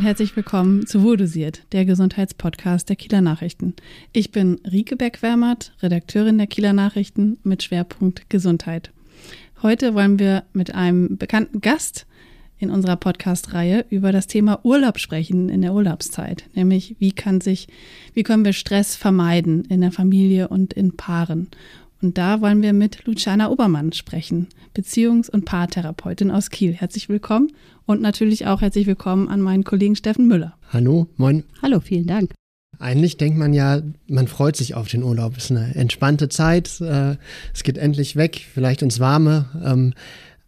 und herzlich willkommen zu Wohldosiert, der Gesundheitspodcast der Kieler Nachrichten. Ich bin Rike Beck-Wermert, Redakteurin der Kieler Nachrichten mit Schwerpunkt Gesundheit. Heute wollen wir mit einem bekannten Gast in unserer Podcast-Reihe über das Thema Urlaub sprechen in der Urlaubszeit. Nämlich, wie kann sich, wie können wir Stress vermeiden in der Familie und in Paaren? Und da wollen wir mit Luciana Obermann sprechen, Beziehungs- und Paartherapeutin aus Kiel. Herzlich willkommen und natürlich auch herzlich willkommen an meinen Kollegen Steffen Müller. Hallo, moin. Hallo, vielen Dank. Eigentlich denkt man ja, man freut sich auf den Urlaub. Es ist eine entspannte Zeit, äh, es geht endlich weg, vielleicht ins Warme. Ähm,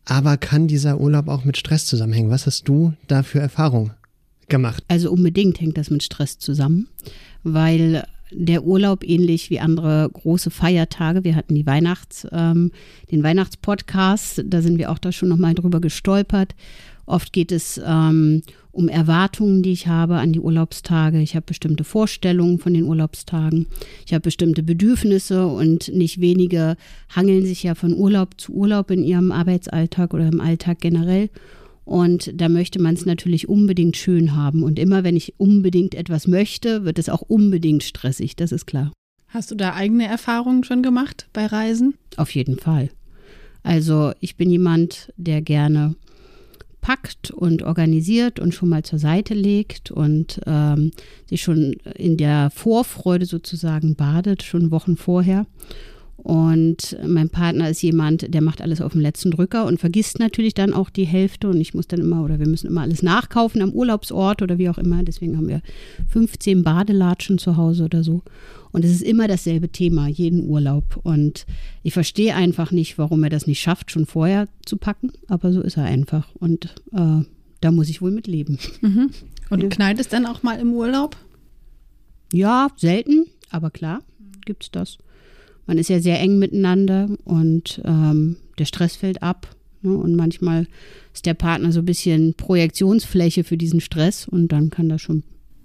aber kann dieser Urlaub auch mit Stress zusammenhängen? Was hast du da für Erfahrungen gemacht? Also unbedingt hängt das mit Stress zusammen, weil der Urlaub ähnlich wie andere große Feiertage. Wir hatten die Weihnachts, ähm, den Weihnachtspodcast, da sind wir auch da schon nochmal drüber gestolpert. Oft geht es ähm, um Erwartungen, die ich habe an die Urlaubstage. Ich habe bestimmte Vorstellungen von den Urlaubstagen. Ich habe bestimmte Bedürfnisse und nicht wenige hangeln sich ja von Urlaub zu Urlaub in ihrem Arbeitsalltag oder im Alltag generell. Und da möchte man es natürlich unbedingt schön haben. Und immer wenn ich unbedingt etwas möchte, wird es auch unbedingt stressig, das ist klar. Hast du da eigene Erfahrungen schon gemacht bei Reisen? Auf jeden Fall. Also ich bin jemand, der gerne packt und organisiert und schon mal zur Seite legt und ähm, sich schon in der Vorfreude sozusagen badet, schon Wochen vorher. Und mein Partner ist jemand, der macht alles auf dem letzten Drücker und vergisst natürlich dann auch die Hälfte. Und ich muss dann immer, oder wir müssen immer alles nachkaufen am Urlaubsort oder wie auch immer. Deswegen haben wir 15 Badelatschen zu Hause oder so. Und es ist immer dasselbe Thema, jeden Urlaub. Und ich verstehe einfach nicht, warum er das nicht schafft, schon vorher zu packen. Aber so ist er einfach. Und äh, da muss ich wohl mit leben. Mhm. Und ja. knallt es dann auch mal im Urlaub? Ja, selten, aber klar, gibt es das man ist ja sehr eng miteinander und ähm, der Stress fällt ab. Ne? Und manchmal ist der Partner so ein bisschen Projektionsfläche für diesen Stress und dann kann das schon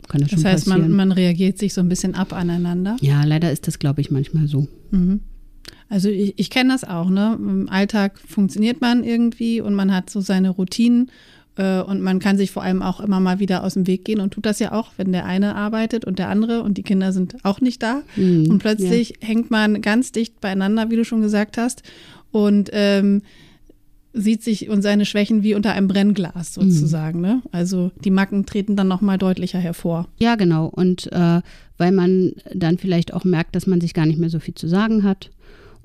kann das, das schon heißt, man, man reagiert sich so ein bisschen ab aneinander. Ja, leider ist das, glaube ich, manchmal so. Mhm. Also ich, ich kenne das auch, ne? Im Alltag funktioniert man irgendwie und man hat so seine Routinen und man kann sich vor allem auch immer mal wieder aus dem Weg gehen und tut das ja auch, wenn der eine arbeitet und der andere und die Kinder sind auch nicht da. Mhm, und plötzlich ja. hängt man ganz dicht beieinander, wie du schon gesagt hast. Und ähm, sieht sich und seine Schwächen wie unter einem Brennglas mhm. sozusagen. Mhm. Ne? Also die Macken treten dann nochmal deutlicher hervor. Ja, genau. Und äh, weil man dann vielleicht auch merkt, dass man sich gar nicht mehr so viel zu sagen hat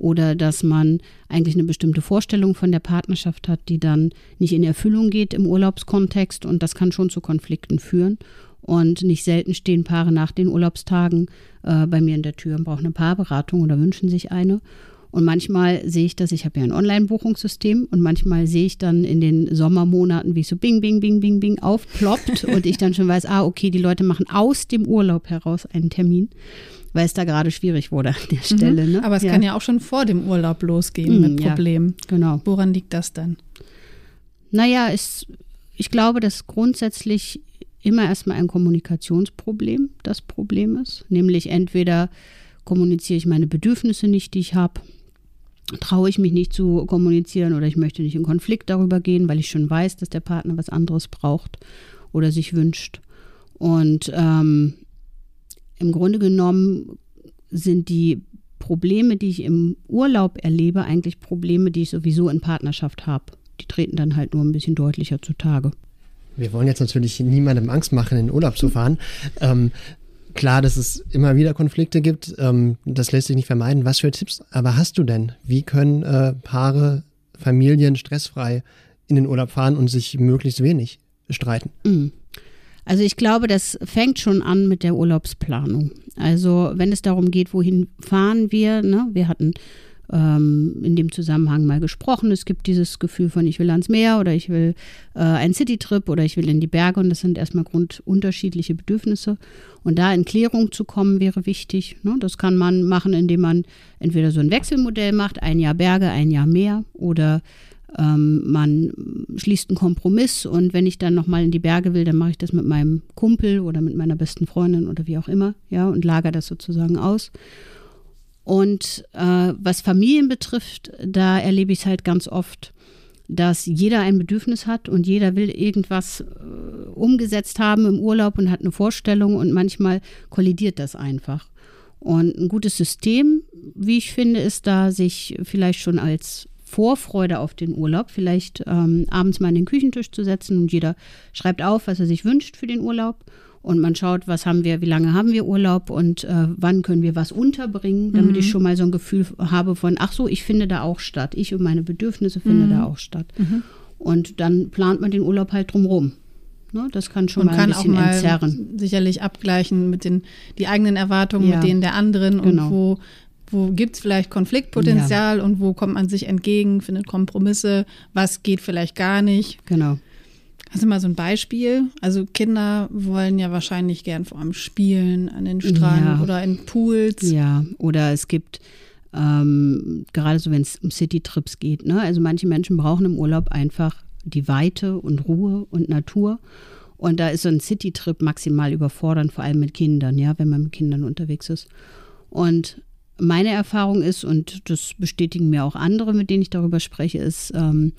oder dass man eigentlich eine bestimmte Vorstellung von der Partnerschaft hat, die dann nicht in Erfüllung geht im Urlaubskontext und das kann schon zu Konflikten führen. Und nicht selten stehen Paare nach den Urlaubstagen äh, bei mir in der Tür und brauchen eine Paarberatung oder wünschen sich eine. Und manchmal sehe ich das, ich habe ja ein Online-Buchungssystem und manchmal sehe ich dann in den Sommermonaten, wie es so bing, bing, bing, bing, bing aufploppt und ich dann schon weiß, ah, okay, die Leute machen aus dem Urlaub heraus einen Termin weil es da gerade schwierig wurde an der mhm. Stelle. Ne? Aber es ja. kann ja auch schon vor dem Urlaub losgehen mhm, mit Problemen. Ja, genau. Woran liegt das dann? Naja, es, ich glaube, dass grundsätzlich immer erstmal ein Kommunikationsproblem das Problem ist. Nämlich entweder kommuniziere ich meine Bedürfnisse nicht, die ich habe, traue ich mich nicht zu kommunizieren oder ich möchte nicht in Konflikt darüber gehen, weil ich schon weiß, dass der Partner was anderes braucht oder sich wünscht. Und ähm, im Grunde genommen sind die Probleme, die ich im Urlaub erlebe, eigentlich Probleme, die ich sowieso in Partnerschaft habe. Die treten dann halt nur ein bisschen deutlicher zutage. Wir wollen jetzt natürlich niemandem Angst machen, in den Urlaub zu fahren. Ähm, klar, dass es immer wieder Konflikte gibt, ähm, das lässt sich nicht vermeiden. Was für Tipps aber hast du denn? Wie können äh, Paare, Familien stressfrei in den Urlaub fahren und sich möglichst wenig streiten? Mhm. Also ich glaube, das fängt schon an mit der Urlaubsplanung. Also wenn es darum geht, wohin fahren wir, ne? wir hatten ähm, in dem Zusammenhang mal gesprochen, es gibt dieses Gefühl von, ich will ans Meer oder ich will äh, einen Citytrip oder ich will in die Berge und das sind erstmal grundunterschiedliche Bedürfnisse. Und da in Klärung zu kommen, wäre wichtig. Ne? Das kann man machen, indem man entweder so ein Wechselmodell macht, ein Jahr Berge, ein Jahr Meer oder ähm, man schließt einen Kompromiss und wenn ich dann nochmal in die Berge will, dann mache ich das mit meinem Kumpel oder mit meiner besten Freundin oder wie auch immer, ja, und lager das sozusagen aus. Und äh, was Familien betrifft, da erlebe ich es halt ganz oft, dass jeder ein Bedürfnis hat und jeder will irgendwas äh, umgesetzt haben im Urlaub und hat eine Vorstellung und manchmal kollidiert das einfach. Und ein gutes System, wie ich finde, ist da, sich vielleicht schon als Vorfreude auf den Urlaub, vielleicht ähm, abends mal an den Küchentisch zu setzen und jeder schreibt auf, was er sich wünscht für den Urlaub. Und man schaut, was haben wir, wie lange haben wir Urlaub und äh, wann können wir was unterbringen, damit mhm. ich schon mal so ein Gefühl habe von, ach so, ich finde da auch statt. Ich und meine Bedürfnisse finden mhm. da auch statt. Mhm. Und dann plant man den Urlaub halt drumrum. Ne, das kann schon und mal ein bisschen mal entzerren. Sicherlich abgleichen mit den die eigenen Erwartungen, ja. mit denen der anderen genau. und wo, wo gibt es vielleicht Konfliktpotenzial ja. und wo kommt man sich entgegen, findet Kompromisse, was geht vielleicht gar nicht. Genau. Hast du mal so ein Beispiel? Also Kinder wollen ja wahrscheinlich gern vor allem spielen an den Strand ja. oder in Pools. Ja, oder es gibt ähm, gerade so, wenn es um City-Trips geht. Ne? Also manche Menschen brauchen im Urlaub einfach die Weite und Ruhe und Natur. Und da ist so ein City-Trip maximal überfordernd, vor allem mit Kindern, ja, wenn man mit Kindern unterwegs ist. Und meine Erfahrung ist, und das bestätigen mir auch andere, mit denen ich darüber spreche, ist, ähm,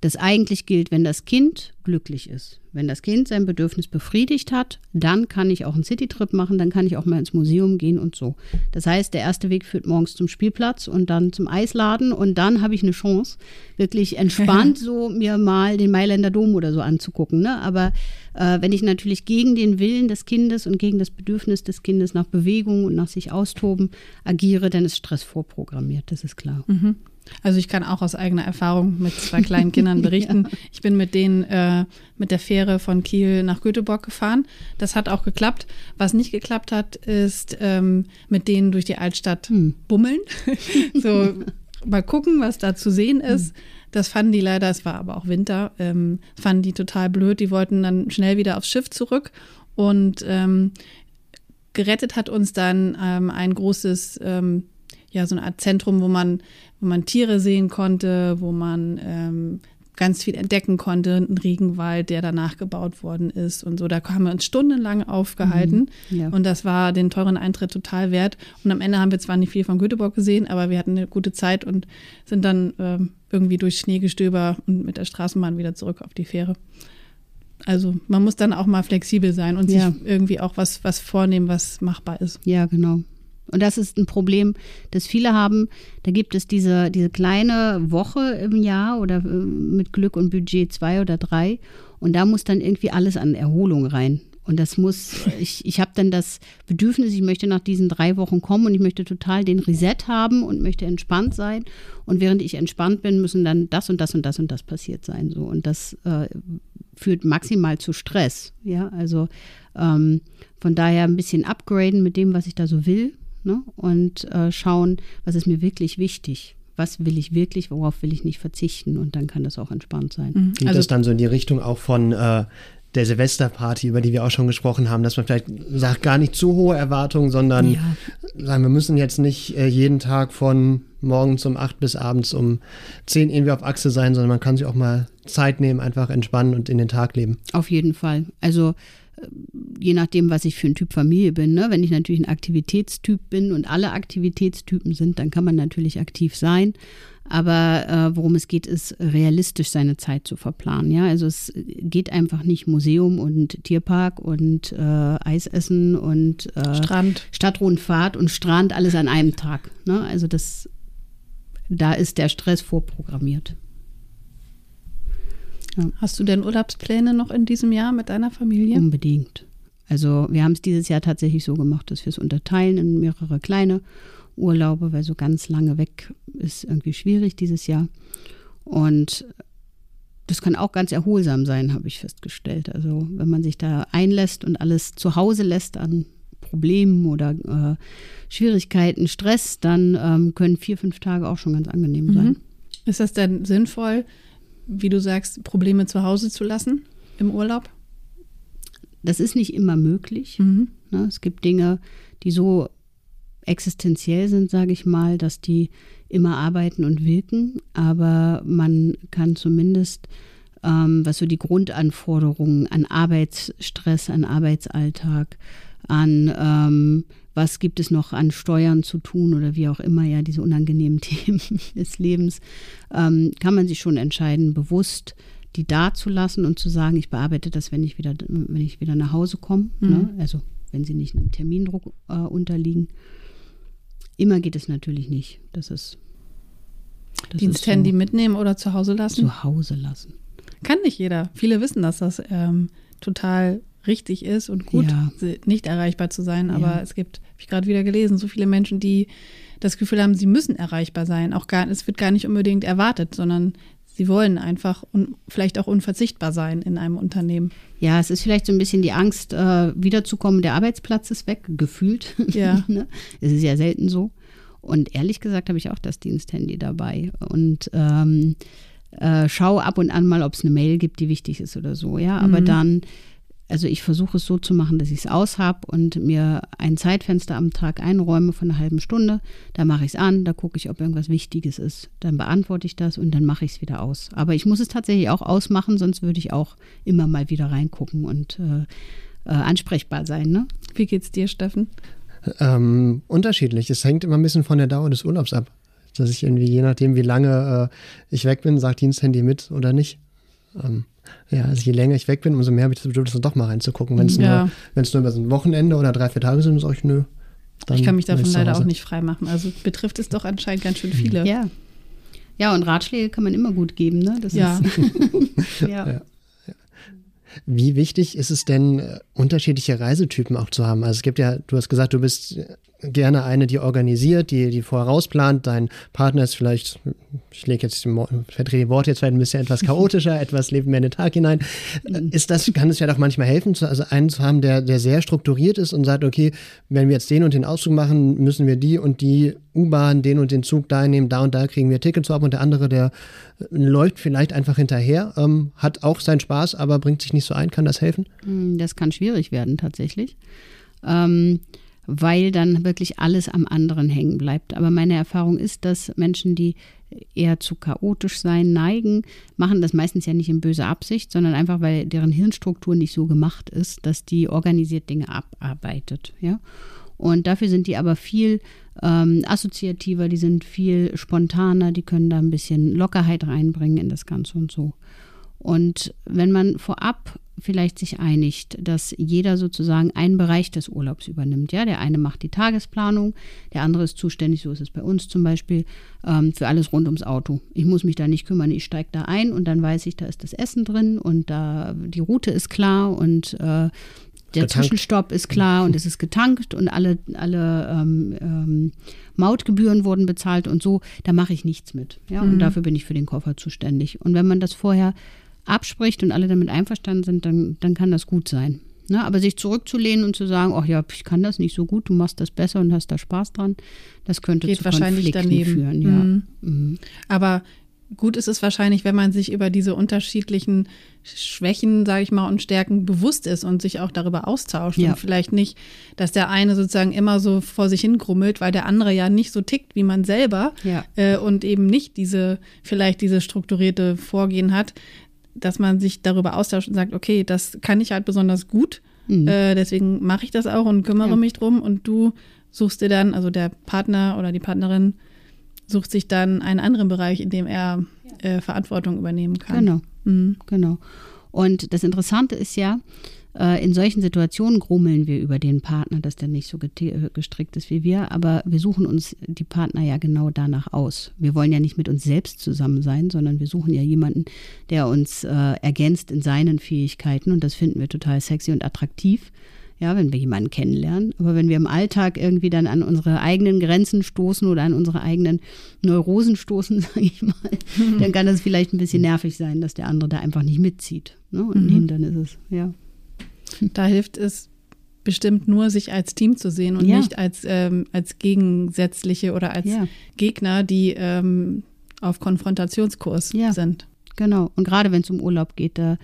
das eigentlich gilt, wenn das Kind glücklich ist. Wenn das Kind sein Bedürfnis befriedigt hat, dann kann ich auch einen Citytrip machen, dann kann ich auch mal ins Museum gehen und so. Das heißt, der erste Weg führt morgens zum Spielplatz und dann zum Eisladen und dann habe ich eine Chance, wirklich entspannt so mir mal den Mailänder Dom oder so anzugucken. Ne? Aber äh, wenn ich natürlich gegen den Willen des Kindes und gegen das Bedürfnis des Kindes nach Bewegung und nach sich austoben agiere, dann ist Stress vorprogrammiert, das ist klar. Mhm. Also ich kann auch aus eigener Erfahrung mit zwei kleinen Kindern berichten. ja. Ich bin mit denen äh, mit der Fähre von Kiel nach Göteborg gefahren. Das hat auch geklappt. Was nicht geklappt hat, ist ähm, mit denen durch die Altstadt hm. bummeln. so mal gucken, was da zu sehen ist. Hm. Das fanden die leider, es war aber auch Winter, ähm, fanden die total blöd. Die wollten dann schnell wieder aufs Schiff zurück und ähm, gerettet hat uns dann ähm, ein großes ähm, ja so eine Art Zentrum, wo man, wo man Tiere sehen konnte, wo man ähm, ganz viel entdecken konnte, ein Regenwald, der danach gebaut worden ist und so. Da haben wir uns stundenlang aufgehalten mhm, ja. und das war den teuren Eintritt total wert. Und am Ende haben wir zwar nicht viel von Göteborg gesehen, aber wir hatten eine gute Zeit und sind dann äh, irgendwie durch Schneegestöber und mit der Straßenbahn wieder zurück auf die Fähre. Also man muss dann auch mal flexibel sein und ja. sich irgendwie auch was, was vornehmen, was machbar ist. Ja, genau. Und das ist ein Problem, das viele haben. Da gibt es diese, diese kleine Woche im Jahr oder äh, mit Glück und Budget zwei oder drei. Und da muss dann irgendwie alles an Erholung rein. Und das muss, ich, ich habe dann das Bedürfnis, ich möchte nach diesen drei Wochen kommen und ich möchte total den Reset haben und möchte entspannt sein. Und während ich entspannt bin, müssen dann das und das und das und das passiert sein. So. Und das äh, führt maximal zu Stress. Ja, also ähm, von daher ein bisschen upgraden mit dem, was ich da so will ne? und äh, schauen, was ist mir wirklich wichtig. Was will ich wirklich, worauf will ich nicht verzichten? Und dann kann das auch entspannt sein. Mhm. Geht also, das dann so in die Richtung auch von äh, der Silvesterparty, über die wir auch schon gesprochen haben, dass man vielleicht sagt, gar nicht zu hohe Erwartungen, sondern ja. sagen, wir müssen jetzt nicht äh, jeden Tag von morgens um acht bis abends um zehn irgendwie auf Achse sein, sondern man kann sich auch mal Zeit nehmen, einfach entspannen und in den Tag leben. Auf jeden Fall. Also je nachdem, was ich für ein Typ Familie bin. Ne? Wenn ich natürlich ein Aktivitätstyp bin und alle Aktivitätstypen sind, dann kann man natürlich aktiv sein. Aber äh, worum es geht, ist realistisch seine Zeit zu verplanen. Ja, also es geht einfach nicht Museum und Tierpark und äh, Eisessen und äh, Strand, Stadtrundfahrt und Strand alles an einem Tag. Ne? Also das, da ist der Stress vorprogrammiert. Ja. Hast du denn Urlaubspläne noch in diesem Jahr mit deiner Familie? Unbedingt. Also wir haben es dieses Jahr tatsächlich so gemacht, dass wir es unterteilen in mehrere kleine Urlaube, weil so ganz lange weg ist irgendwie schwierig dieses Jahr. Und das kann auch ganz erholsam sein, habe ich festgestellt. Also wenn man sich da einlässt und alles zu Hause lässt an Problemen oder äh, Schwierigkeiten, Stress, dann ähm, können vier, fünf Tage auch schon ganz angenehm sein. Mhm. Ist das denn sinnvoll, wie du sagst, Probleme zu Hause zu lassen im Urlaub? Das ist nicht immer möglich. Mhm. Ne? Es gibt Dinge, die so existenziell sind, sage ich mal, dass die immer arbeiten und wirken, aber man kann zumindest, ähm, was so die Grundanforderungen an Arbeitsstress, an Arbeitsalltag, an ähm, was gibt es noch an Steuern zu tun oder wie auch immer, ja, diese unangenehmen Themen des Lebens, ähm, kann man sich schon entscheiden, bewusst die da zu lassen und zu sagen, ich bearbeite das, wenn ich wieder, wenn ich wieder nach Hause komme. Mhm. Ne? Also wenn sie nicht einem Termindruck äh, unterliegen. Immer geht es natürlich nicht. Das ist. Das Diensthandy so mitnehmen oder zu Hause lassen? Zu Hause lassen. Kann nicht jeder. Viele wissen, dass das ähm, total richtig ist und gut, ja. nicht erreichbar zu sein. Aber ja. es gibt, habe ich gerade wieder gelesen, so viele Menschen, die das Gefühl haben, sie müssen erreichbar sein. Auch gar, es wird gar nicht unbedingt erwartet, sondern sie wollen einfach und vielleicht auch unverzichtbar sein in einem Unternehmen. Ja, es ist vielleicht so ein bisschen die Angst, äh, wiederzukommen, der Arbeitsplatz ist weg, gefühlt. Ja. ne? Es ist ja selten so. Und ehrlich gesagt habe ich auch das Diensthandy dabei. Und ähm, äh, schaue ab und an mal, ob es eine Mail gibt, die wichtig ist oder so. Ja, aber mhm. dann also ich versuche es so zu machen, dass ich es aus habe und mir ein Zeitfenster am Tag einräume von einer halben Stunde. Da mache ich es an, da gucke ich, ob irgendwas Wichtiges ist. Dann beantworte ich das und dann mache ich es wieder aus. Aber ich muss es tatsächlich auch ausmachen, sonst würde ich auch immer mal wieder reingucken und äh, äh, ansprechbar sein. Ne? Wie geht's dir, Steffen? Ähm, unterschiedlich. Es hängt immer ein bisschen von der Dauer des Urlaubs ab. Dass ich irgendwie, je nachdem, wie lange äh, ich weg bin, sagt Diensthandy mit oder nicht. Ähm, ja, also je länger ich weg bin, umso mehr habe ich das Bedürfnis, doch mal reinzugucken. Wenn es ja. nur, wenn's nur über so ein Wochenende oder drei, vier Tage sind, sage ich, nö. ich kann mich davon leider auch nicht freimachen. Also betrifft es doch anscheinend ganz schön viele. Ja. Ja, und Ratschläge kann man immer gut geben, ne? Das ja. ja. ja. Wie wichtig ist es denn, äh, unterschiedliche Reisetypen auch zu haben? Also es gibt ja, du hast gesagt, du bist gerne eine, die organisiert, die, die vorausplant. Dein Partner ist vielleicht, ich lege jetzt, verdrehe die Worte jetzt vielleicht ein bisschen etwas chaotischer, etwas lebt mehr in den Tag hinein. Ist das, kann es ja doch manchmal helfen, also einen zu haben, der, der sehr strukturiert ist und sagt, okay, wenn wir jetzt den und den Auszug machen, müssen wir die und die U-Bahn, den und den Zug da nehmen, da und da kriegen wir Tickets ab und der andere, der läuft vielleicht einfach hinterher, ähm, hat auch seinen Spaß, aber bringt sich nicht so ein. Kann das helfen? Hm, das kann schwierig werden, tatsächlich. Ähm, weil dann wirklich alles am anderen hängen bleibt. Aber meine Erfahrung ist, dass Menschen, die eher zu chaotisch sein neigen, machen das meistens ja nicht in böser Absicht, sondern einfach, weil deren Hirnstruktur nicht so gemacht ist, dass die organisiert Dinge abarbeitet. Ja? Und dafür sind die aber viel ähm, assoziativer, die sind viel spontaner, die können da ein bisschen Lockerheit reinbringen in das Ganze und so. Und wenn man vorab vielleicht sich einigt, dass jeder sozusagen einen Bereich des Urlaubs übernimmt. Ja, der eine macht die Tagesplanung, der andere ist zuständig, so ist es bei uns zum Beispiel, ähm, für alles rund ums Auto. Ich muss mich da nicht kümmern, ich steige da ein und dann weiß ich, da ist das Essen drin und da die Route ist klar und äh, der getankt. Zwischenstopp ist klar und es ist getankt und alle, alle ähm, ähm, Mautgebühren wurden bezahlt und so, da mache ich nichts mit. Ja, mhm. und dafür bin ich für den Koffer zuständig. Und wenn man das vorher abspricht und alle damit einverstanden sind, dann, dann kann das gut sein. Ne? Aber sich zurückzulehnen und zu sagen, ach ja, ich kann das nicht so gut, du machst das besser und hast da Spaß dran, das könnte Geht zu wahrscheinlich Konflikten daneben. führen. Ja. Mhm. Mhm. Aber gut ist es wahrscheinlich, wenn man sich über diese unterschiedlichen Schwächen, sage ich mal, und Stärken bewusst ist und sich auch darüber austauscht. Ja. Und vielleicht nicht, dass der eine sozusagen immer so vor sich hingrummelt, weil der andere ja nicht so tickt wie man selber ja. äh, und eben nicht diese, vielleicht diese strukturierte Vorgehen hat, dass man sich darüber austauscht und sagt, okay, das kann ich halt besonders gut. Mhm. Äh, deswegen mache ich das auch und kümmere ja. mich drum. Und du suchst dir dann, also der Partner oder die Partnerin sucht sich dann einen anderen Bereich, in dem er äh, Verantwortung übernehmen kann. Genau. Mhm. Genau. Und das Interessante ist ja, äh, in solchen Situationen grummeln wir über den Partner, dass der nicht so äh, gestrickt ist wie wir, aber wir suchen uns die Partner ja genau danach aus. Wir wollen ja nicht mit uns selbst zusammen sein, sondern wir suchen ja jemanden, der uns äh, ergänzt in seinen Fähigkeiten. Und das finden wir total sexy und attraktiv ja, wenn wir jemanden kennenlernen. Aber wenn wir im Alltag irgendwie dann an unsere eigenen Grenzen stoßen oder an unsere eigenen Neurosen stoßen, sage ich mal, mhm. dann kann das vielleicht ein bisschen nervig sein, dass der andere da einfach nicht mitzieht. Ne? Und mhm. dann ist es, ja. Da hilft es bestimmt nur, sich als Team zu sehen und ja. nicht als, ähm, als gegensätzliche oder als ja. Gegner, die ähm, auf Konfrontationskurs ja. sind. Genau. Und gerade wenn es um Urlaub geht, da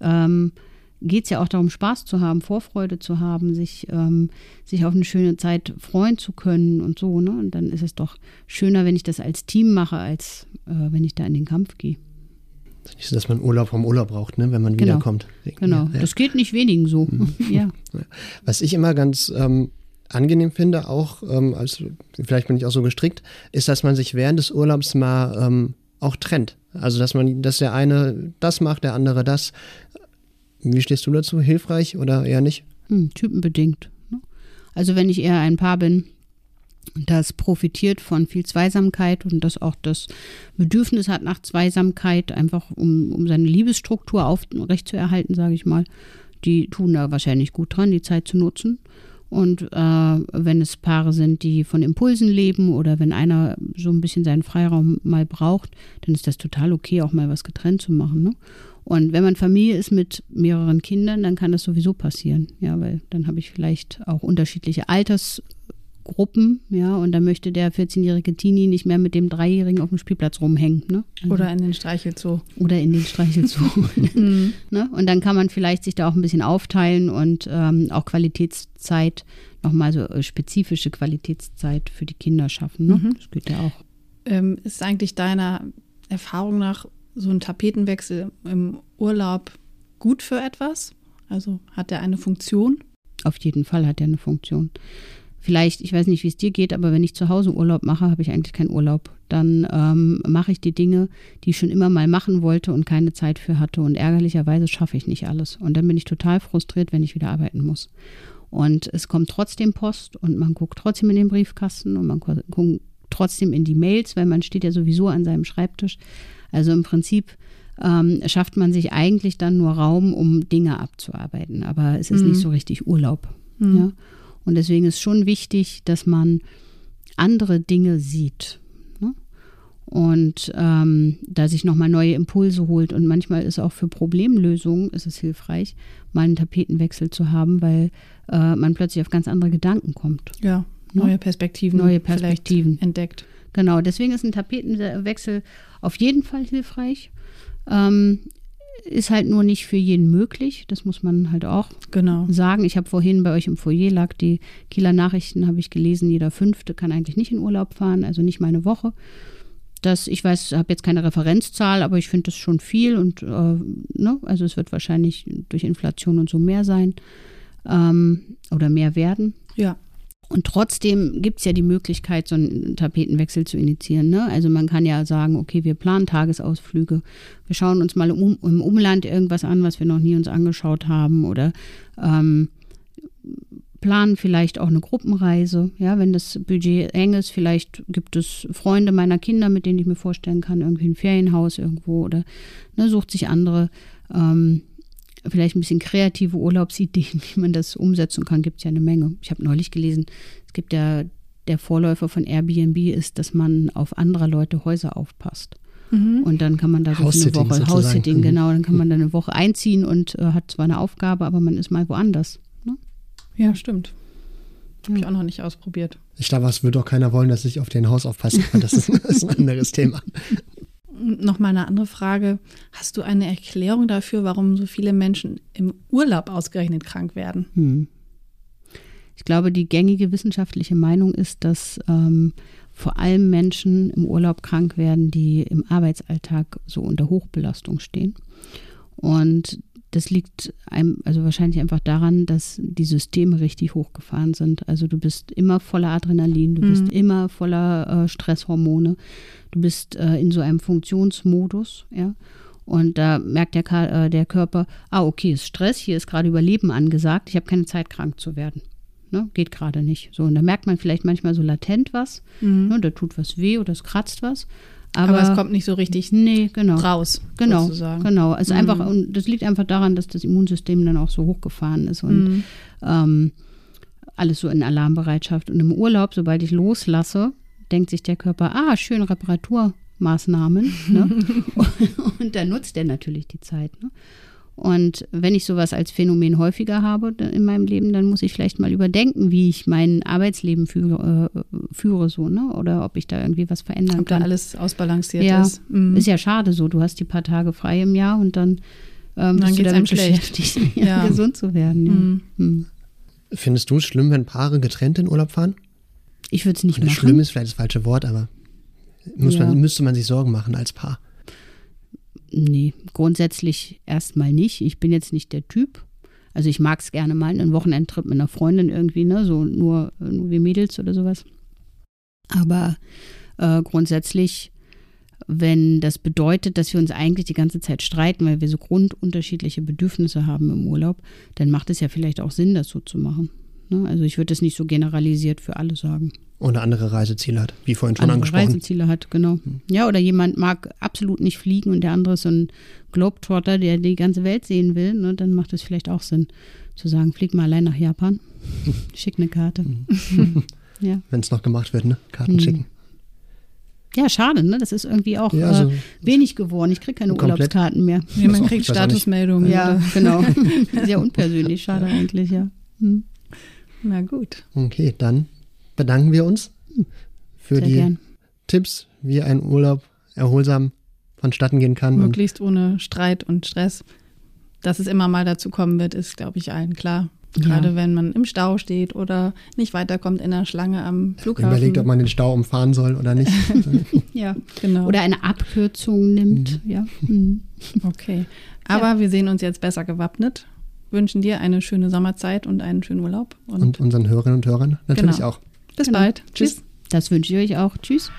ähm, geht es ja auch darum, Spaß zu haben, Vorfreude zu haben, sich, ähm, sich auf eine schöne Zeit freuen zu können und so. Ne? Und dann ist es doch schöner, wenn ich das als Team mache, als äh, wenn ich da in den Kampf gehe. Nicht so, dass man Urlaub vom Urlaub braucht, ne, wenn man Genau. wiederkommt. Genau, Ja. das geht nicht wenigen so. Ja. Was ich immer ganz ähm, angenehm finde, auch, ähm, als, vielleicht bin ich auch so gestrickt, ist, dass man sich während des Urlaubs mal ähm, auch trennt. Also, dass man, dass der eine das macht, der andere das. Wie stehst du dazu? Hilfreich oder eher nicht? Hm, typenbedingt. Ne? Also wenn ich eher ein Paar bin, das profitiert von viel Zweisamkeit und das auch das Bedürfnis hat nach Zweisamkeit, einfach um, um seine Liebesstruktur aufrechtzuerhalten, sage ich mal, die tun da wahrscheinlich gut dran, die Zeit zu nutzen. Und äh, wenn es Paare sind, die von Impulsen leben oder wenn einer so ein bisschen seinen Freiraum mal braucht, dann ist das total okay, auch mal was getrennt zu machen. Ne? Und wenn man Familie ist mit mehreren Kindern, dann kann das sowieso passieren. Ja, weil dann habe ich vielleicht auch unterschiedliche Altersgruppen, ja, und dann möchte der 14-jährige Teenie nicht mehr mit dem Dreijährigen auf dem Spielplatz rumhängen, ne? Also- Oder in den Streichelzoo. oder in den Streichelzoo. ne? Und dann kann man vielleicht sich da auch ein bisschen aufteilen und ähm, auch Qualitätszeit, nochmal so äh, spezifische Qualitätszeit für die Kinder schaffen. Ne? Mhm. Das geht ja auch. Ähm, ist eigentlich deiner Erfahrung nach so ein Tapetenwechsel im Urlaub gut für etwas? Also hat der eine Funktion? Auf jeden Fall hat er eine Funktion. Vielleicht, ich weiß nicht, wie es dir geht, aber wenn ich zu Hause Urlaub mache, habe ich eigentlich keinen Urlaub. Dann ähm, mache ich die Dinge, die ich schon immer mal machen wollte und keine Zeit für hatte. Und ärgerlicherweise schaffe ich nicht alles. Und dann bin ich total frustriert, wenn ich wieder arbeiten muss. Und es kommt trotzdem Post und man guckt trotzdem in den Briefkasten und man guckt trotzdem in die Mails, weil man steht ja sowieso an seinem Schreibtisch. Also im Prinzip ähm, schafft man sich eigentlich dann nur Raum, um Dinge abzuarbeiten. Aber es ist Mhm. nicht so richtig Urlaub. Mhm. Ja? Und deswegen ist schon wichtig, dass man andere Dinge sieht. Ne? Und ähm, da sich nochmal neue Impulse holt. Und manchmal ist auch für Problemlösungen ist es hilfreich, mal einen Tapetenwechsel zu haben, weil äh, man plötzlich auf ganz andere Gedanken kommt. Ja, Ne? neue Perspektiven. Neue Perspektiven. Entdeckt. Genau, deswegen ist ein Tapetenwechsel auf jeden Fall hilfreich. Ähm, ist halt nur nicht für jeden möglich. Das muss man halt auch Genau. sagen. Ich habe vorhin bei euch im Foyer lag die Kieler Nachrichten, habe ich gelesen, jeder Fünfte kann eigentlich nicht in Urlaub fahren, also nicht mal eine Woche. Das, ich weiß, habe jetzt keine Referenzzahl, aber ich finde das schon viel und äh, ne, also es wird wahrscheinlich durch Inflation und so mehr sein ähm, oder mehr werden. Ja. Und trotzdem gibt es ja die Möglichkeit, so einen Tapetenwechsel zu initiieren. Ne? Also man kann ja sagen, okay, wir planen Tagesausflüge, wir schauen uns mal im, im Umland irgendwas an, was wir noch nie uns angeschaut haben oder ähm, planen vielleicht auch eine Gruppenreise. Ja, wenn das Budget eng ist, vielleicht gibt es Freunde meiner Kinder, mit denen ich mir vorstellen kann, irgendwie ein Ferienhaus irgendwo oder ne, sucht sich andere ähm, vielleicht ein bisschen kreative Urlaubsideen, wie man das umsetzen kann, gibt es ja eine Menge. Ich habe neulich gelesen, es gibt ja, der Vorläufer von Airbnb ist, dass man auf andere Leute Häuser aufpasst. Mhm. Und dann kann man da so für eine Woche. House-Sitting, Mhm. genau, dann kann man da eine Woche einziehen und äh, hat zwar eine Aufgabe, aber man ist mal woanders. Ne? Ja, stimmt. Habe ich Ja. auch noch nicht ausprobiert. Ich glaube, es würde auch keiner wollen, dass ich auf den Haus aufpassen kann. Das ist, das ist ein anderes Thema. Nochmal eine andere Frage. Hast du eine Erklärung dafür, warum so viele Menschen im Urlaub ausgerechnet krank werden? Hm. Ich glaube, die gängige wissenschaftliche Meinung ist, dass ähm, vor allem Menschen im Urlaub krank werden, die im Arbeitsalltag so unter Hochbelastung stehen. Und das liegt einem, also wahrscheinlich einfach daran, dass die Systeme richtig hochgefahren sind. Also du bist immer voller Adrenalin, du bist Mhm. immer voller äh, Stresshormone, du bist äh, in so einem Funktionsmodus, ja. Und da merkt der, äh, der Körper, ah, okay, ist Stress, hier ist gerade Überleben angesagt, ich habe keine Zeit, krank zu werden. Ne? Geht gerade nicht. So, und da merkt man vielleicht manchmal so latent was, ne? da tut was weh oder es kratzt was. Aber, Aber, es kommt nicht so richtig nee, genau. raus, Genau, sozusagen. genau. Also Mhm. einfach, und das liegt einfach daran, dass das Immunsystem dann auch so hochgefahren ist und Mhm. ähm, alles so in Alarmbereitschaft. Und im Urlaub, sobald ich loslasse, denkt sich der Körper, ah, schön Reparaturmaßnahmen. ne? und dann nutzt er natürlich die Zeit. Ne? Und wenn ich sowas als Phänomen häufiger habe da- in meinem Leben, dann muss ich vielleicht mal überdenken, wie ich mein Arbeitsleben führe, äh, führe so, ne? Oder ob ich da irgendwie was verändern Ob da kann. alles ausbalanciert Ja, ist. Mhm. Ist ja schade so. Du hast die paar Tage frei im Jahr und dann, ähm, Dann bist du geht's damit beschäftigt, ja, gesund zu werden. Ja. Mhm. Hm. Findest du es schlimm, wenn Paare getrennt in Urlaub fahren? Ich würde es nicht Oder machen. schlimm ist vielleicht das falsche Wort, aber muss Ja. man, müsste man sich Sorgen machen als Paar. Nee, grundsätzlich erstmal nicht. Ich bin jetzt nicht der Typ. Also ich mag es gerne mal, einen Wochenendtrip mit einer Freundin irgendwie, ne? So nur, nur wie Mädels oder sowas. Aber äh, grundsätzlich, wenn das bedeutet, dass wir uns eigentlich die ganze Zeit streiten, weil wir so grundunterschiedliche Bedürfnisse haben im Urlaub, dann macht es ja vielleicht auch Sinn, das so zu machen. Ne? Also ich würde das nicht so generalisiert für alle sagen. Oder andere Reiseziele hat, wie vorhin schon andere angesprochen. Reiseziele hat, genau. Ja, oder jemand mag absolut nicht fliegen und der andere ist so ein Globetrotter, der die ganze Welt sehen will. Ne? Dann macht es vielleicht auch Sinn, zu sagen, flieg mal allein nach Japan, schick eine Karte. ja. Wenn es noch gemacht wird, ne? Karten Mhm. schicken. ja, schade, ne? Das ist irgendwie auch Ja, so äh, wenig geworden. Ich kriege keine komplett. Urlaubskarten mehr. Ja, man kriegt. Statusmeldungen. Ja, genau. Sehr unpersönlich, schade eigentlich, ja. Hm. Na gut. Okay, dann bedanken wir uns für Sehr die gern. Tipps, wie ein Urlaub erholsam vonstatten gehen kann. Und Möglichst ohne Streit und Stress. Dass es immer mal dazu kommen wird, ist, glaube ich, allen klar. Gerade Ja. wenn man im Stau steht oder nicht weiterkommt in der Schlange am Flughafen. überlegt, ob man den Stau umfahren soll oder nicht. Ja. genau. Oder eine Abkürzung nimmt, ja. Hm. okay. Aber wir sehen uns jetzt besser gewappnet wünschen dir eine schöne Sommerzeit und einen schönen Urlaub. Und, und unseren Hörerinnen und Hörern natürlich genau. auch. Bis genau. bald. Tschüss. Das wünsche ich euch auch. Tschüss.